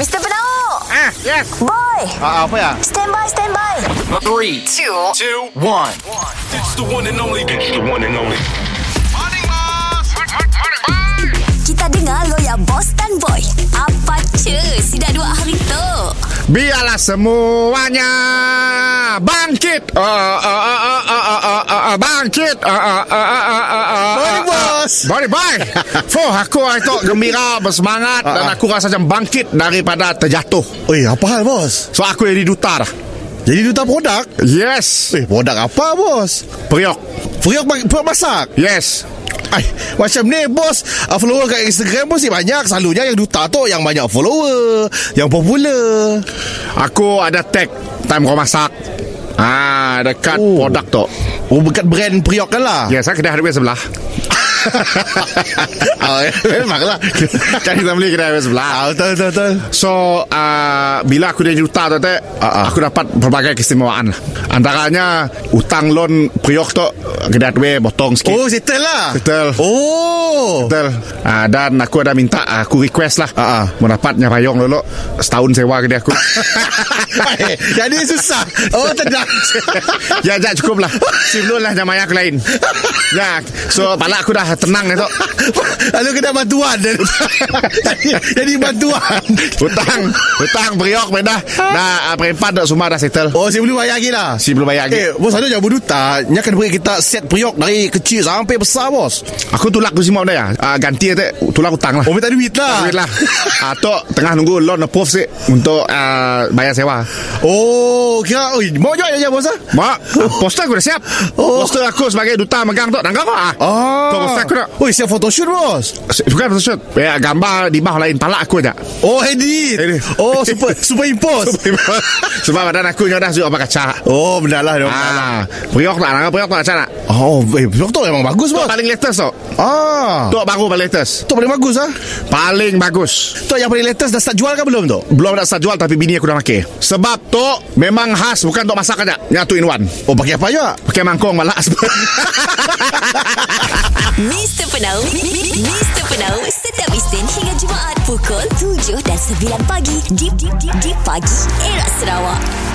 Mr. Penau Ah, yes. Boy Ah, apa ya? Stand by, stand by Three, two, two, one. It's the one and only. It's the one and only. Kita dengar lo ya Boss dan Boy Apa cu Si dah dua hari tu Biarlah semuanya bangkit. Uh, uh, uh, uh, uh, uh, uh, bangkit. Uh, uh, uh, uh, uh, uh, uh, Morning, boss. Morning, boy. Fuh, aku itu gembira, bersemangat dan aku rasa macam bangkit daripada terjatuh. Oi, apa hal bos? So, aku jadi duta dah. Jadi duta produk? Yes. Eh, produk apa bos? Periok. Periuk bag- periuk masak? Yes. Ay, macam ni bos uh, Follower kat Instagram pun sih banyak Selalunya yang duta tu Yang banyak follower Yang popular Aku ada tag time kau masak. Ah, dekat Oh. produk tu. Oh dekat brand periuk kan lah Yes, saya kedai hardware sebelah. oh, ya, Memanglah kan kita beli kedai sebelah. ah, Betul betul betul. So uh, Bila aku jadi duta tu teh, ah. Aku dapat berbagai keistimewaan lah. Antaranya Utang loan Priok tu Kedai hardware Botong sikit. Oh settle lah? Settle. Oh. Betul uh, Dan aku ada minta uh, Aku request lah. Ah, ah. Mendapatnya payung dulu Setahun sewa kedai aku. Eh, Jadi susah. Oh tenang Ya ya cukup lah. Sebelum lah Jamaya aku lain. Ya So pala aku dah tenang itu Lalu kena bantuan Jadi, jadi bantuan. Hutang. Hutang Priok Dah Dah Perempat dah semua dah settle. Oh saya belum bayar lagi lah Si belum bayar lagi. Eh bos ada jangan berduta. Nya akan beri kita set periuk Dari kecil sampai besar bos. Aku tulak tu semua benda ya. Uh, Ganti tu Tulak hutang lah. Oh minta duit lah. Duit lah. Uh, Tok tengah nunggu loan approve sih Untuk uh, bayar sewa. Oh kira oi, Mau jual aja bos ah? Mak Poster aku dah siap. Oh. Poster aku sebagai duta megang tu kau ah. Oh Tu poster aku nak Oi siap photoshoot bos. Bukan photoshoot. Ya, Gambar di bawah lain Palak aku aja Oh edit. Edit. Oh super super impose Sebab badan aku dah suruh apa kaca Oh benar lah. Ah, Priok lah priok lah nak Oh eh, periuk tu memang bagus Tu bos paling latest tu Ah. Tu baru paling latest. Tu paling bagus ah. Paling bagus. Tu yang paling latest dah start jual ke belum tu? Belum nak start jual Tapi bini aku dah pakai Sebab tu Memang khas Bukan untuk masak aja. Yang two in one. Oh pakai apa juga? Pakai mangkong malas Mr. Penau Mr. Penau Setiap Isnin hingga Jumaat Pukul 7 dan 9 pagi Di, di, di, di pagi Era Sarawak